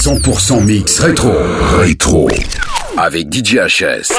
100% mix rétro. Rétro. Avec DJ HS.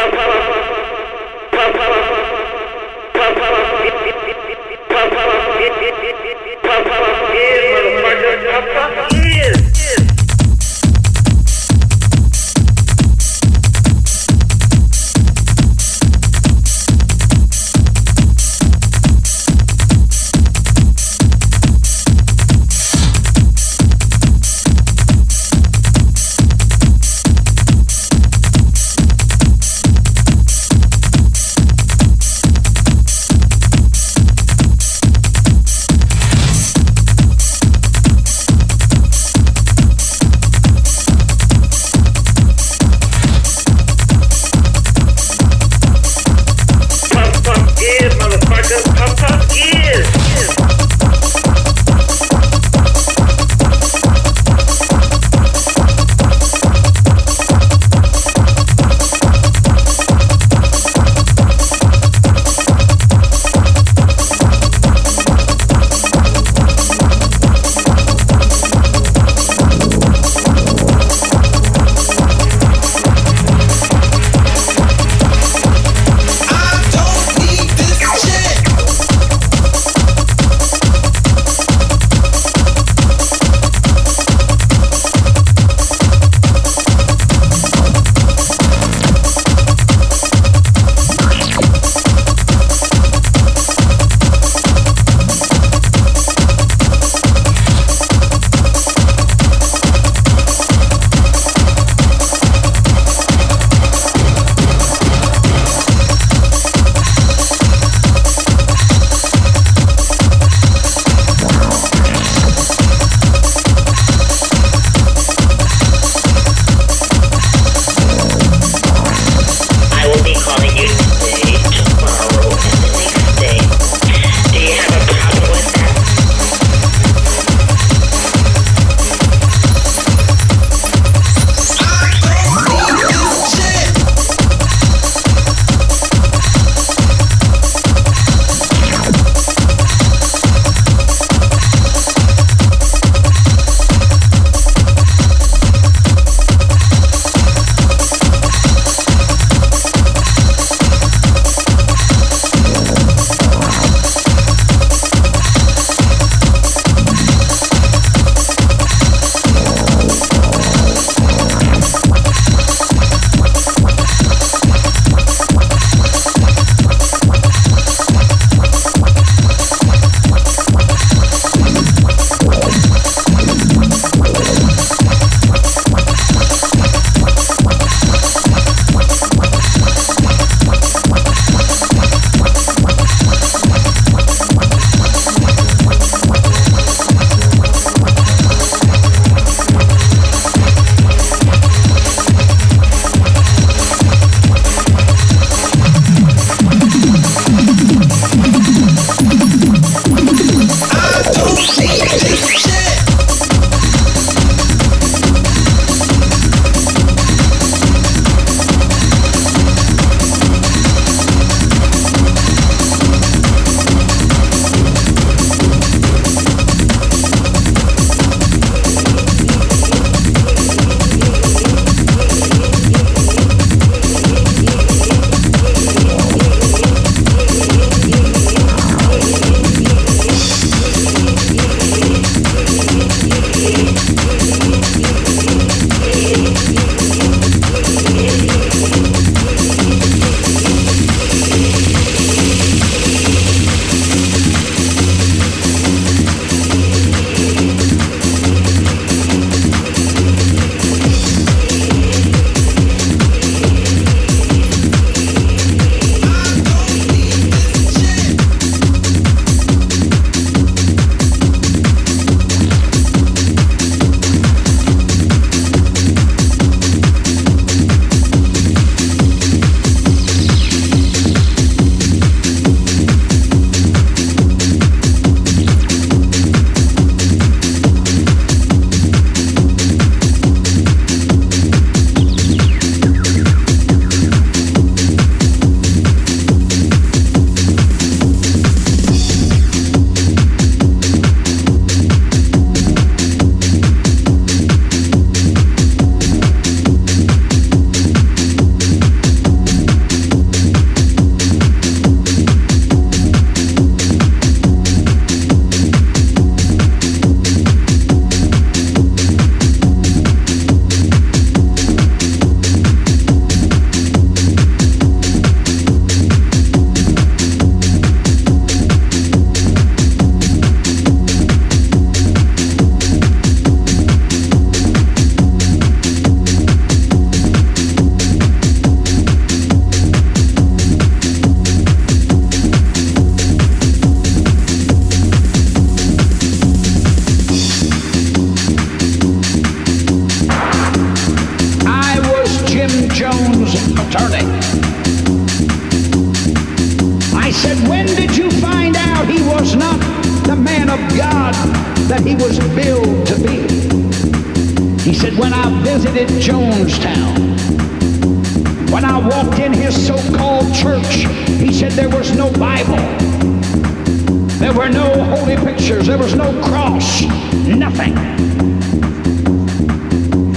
There was no cross. Nothing.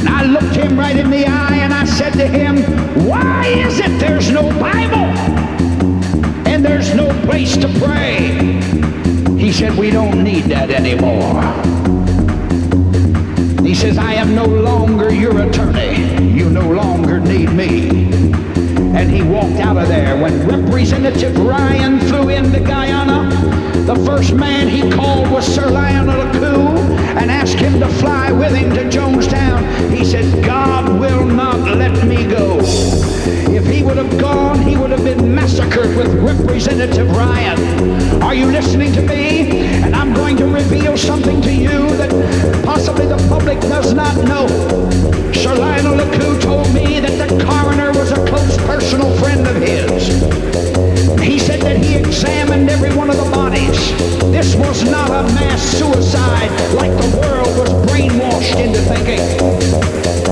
And I looked him right in the eye and I said to him, why is it there's no Bible? And there's no place to pray. He said, we don't need that anymore. He says, I am no longer your attorney. You no longer need me. And he walked out of there. When Representative Ryan flew into Guyana, the first man he called was Sir Lionel Luckhoo and asked him to fly with him to Jonestown. He said, God will not let me go. If he would have gone, he would have been massacred with Representative Ryan. Are you listening to me? And I'm going to reveal something to you that possibly the public does not know. Sir Lionel Luckhoo told me that the coroner was a close personal friend of his. He said that he examined every one of the. This was not a mass suicide like the world was brainwashed into thinking.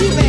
You,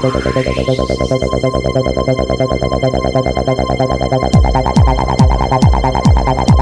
Thank you.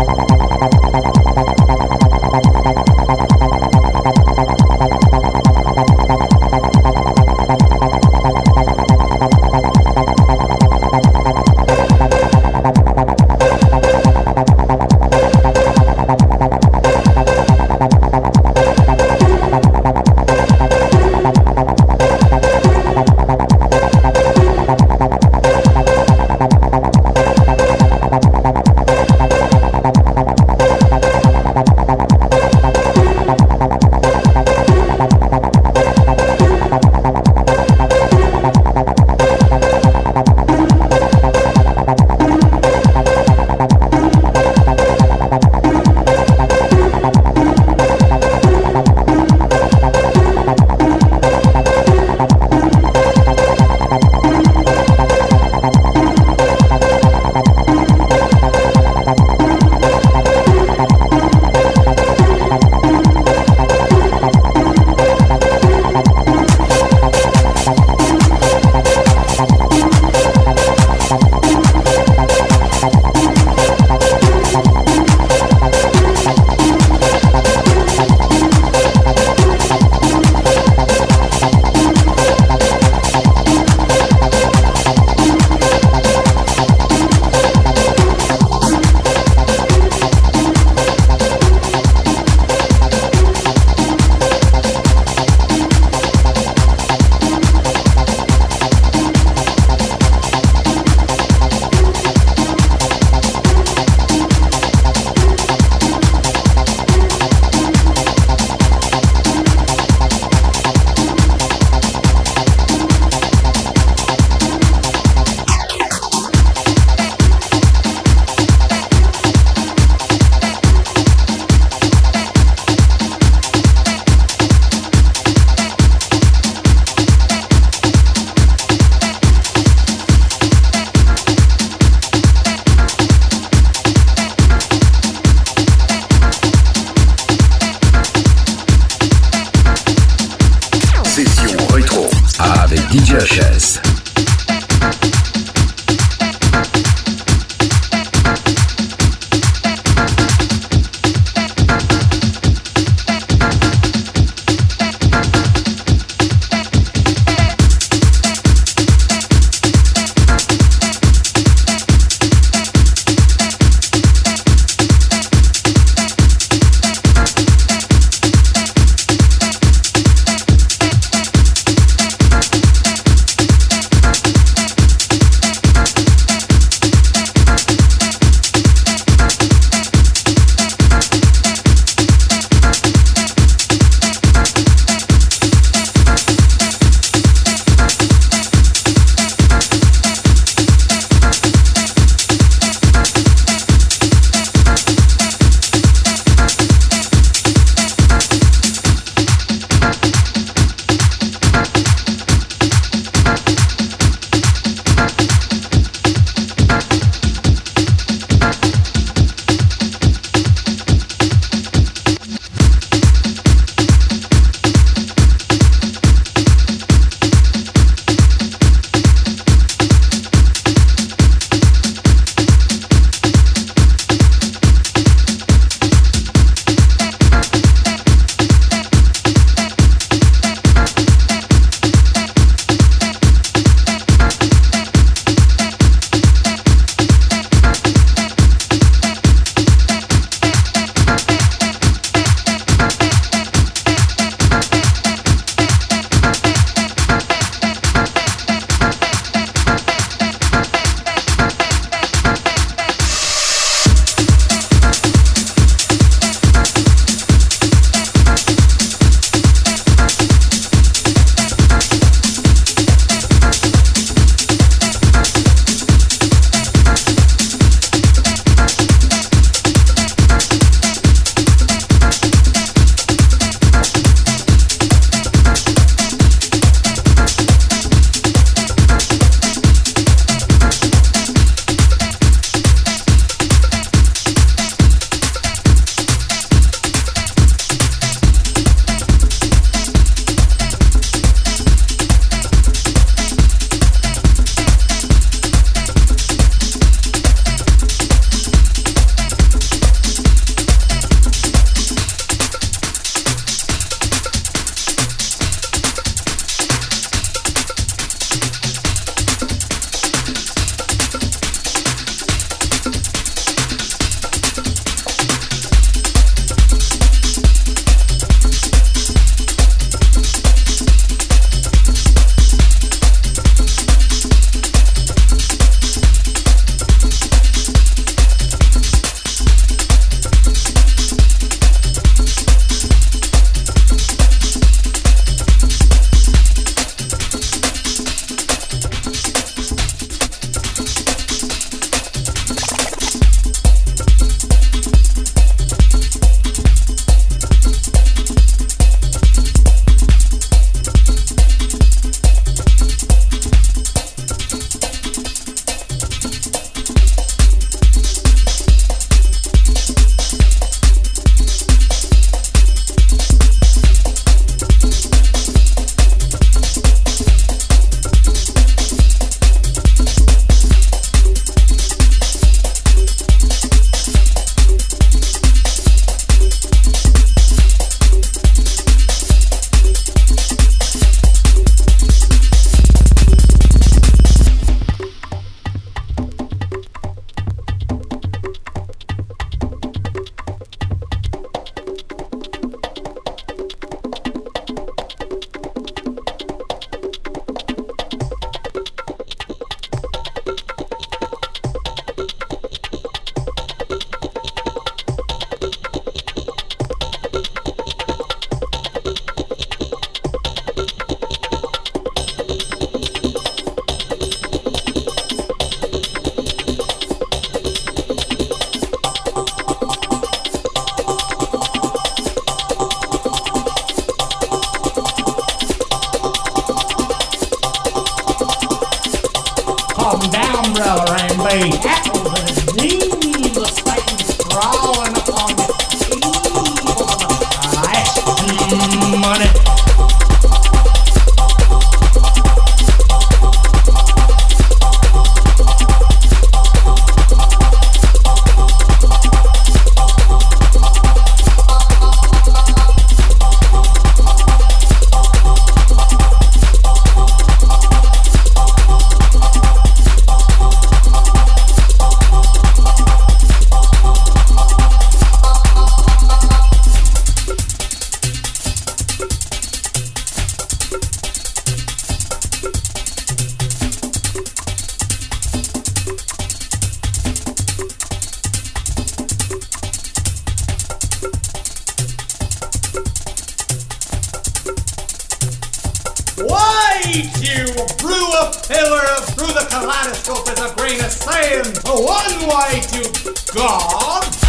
Brew a pillar through the kaleidoscope is a grain of sand. One way to God.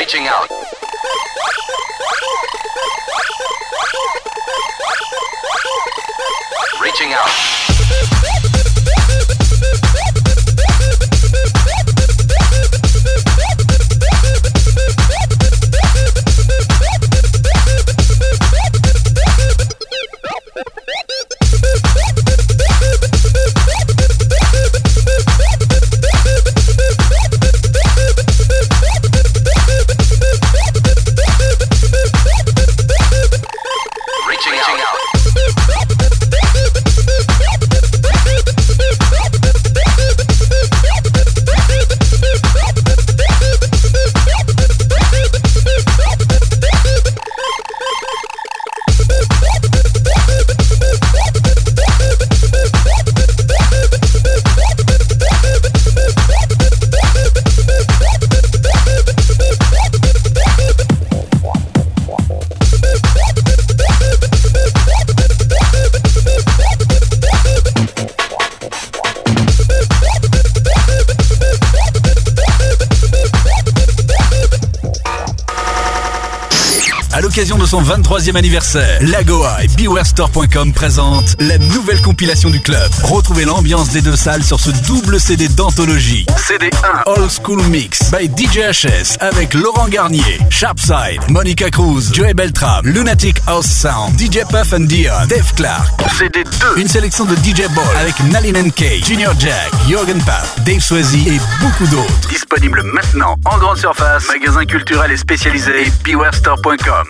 reaching out. Reaching out. Son 23e anniversaire, Lagoa et BewareStore.com présentent la nouvelle compilation du club. Retrouvez l'ambiance des deux salles sur ce double CD d'anthologie. CD 1, Old School Mix by DJHS avec Laurent Garnier, Sharpside, Monica Cruz, Joey Beltram, Lunatic House Sound, DJ Puff and Dion, Dave Clark. CD 2, une sélection de DJ Ball avec Nalin K, Junior Jack, Jorgen Papp, Dave Swazy et beaucoup d'autres. Disponible maintenant en grande surface, magasin culturel et spécialisé et BewareStore.com.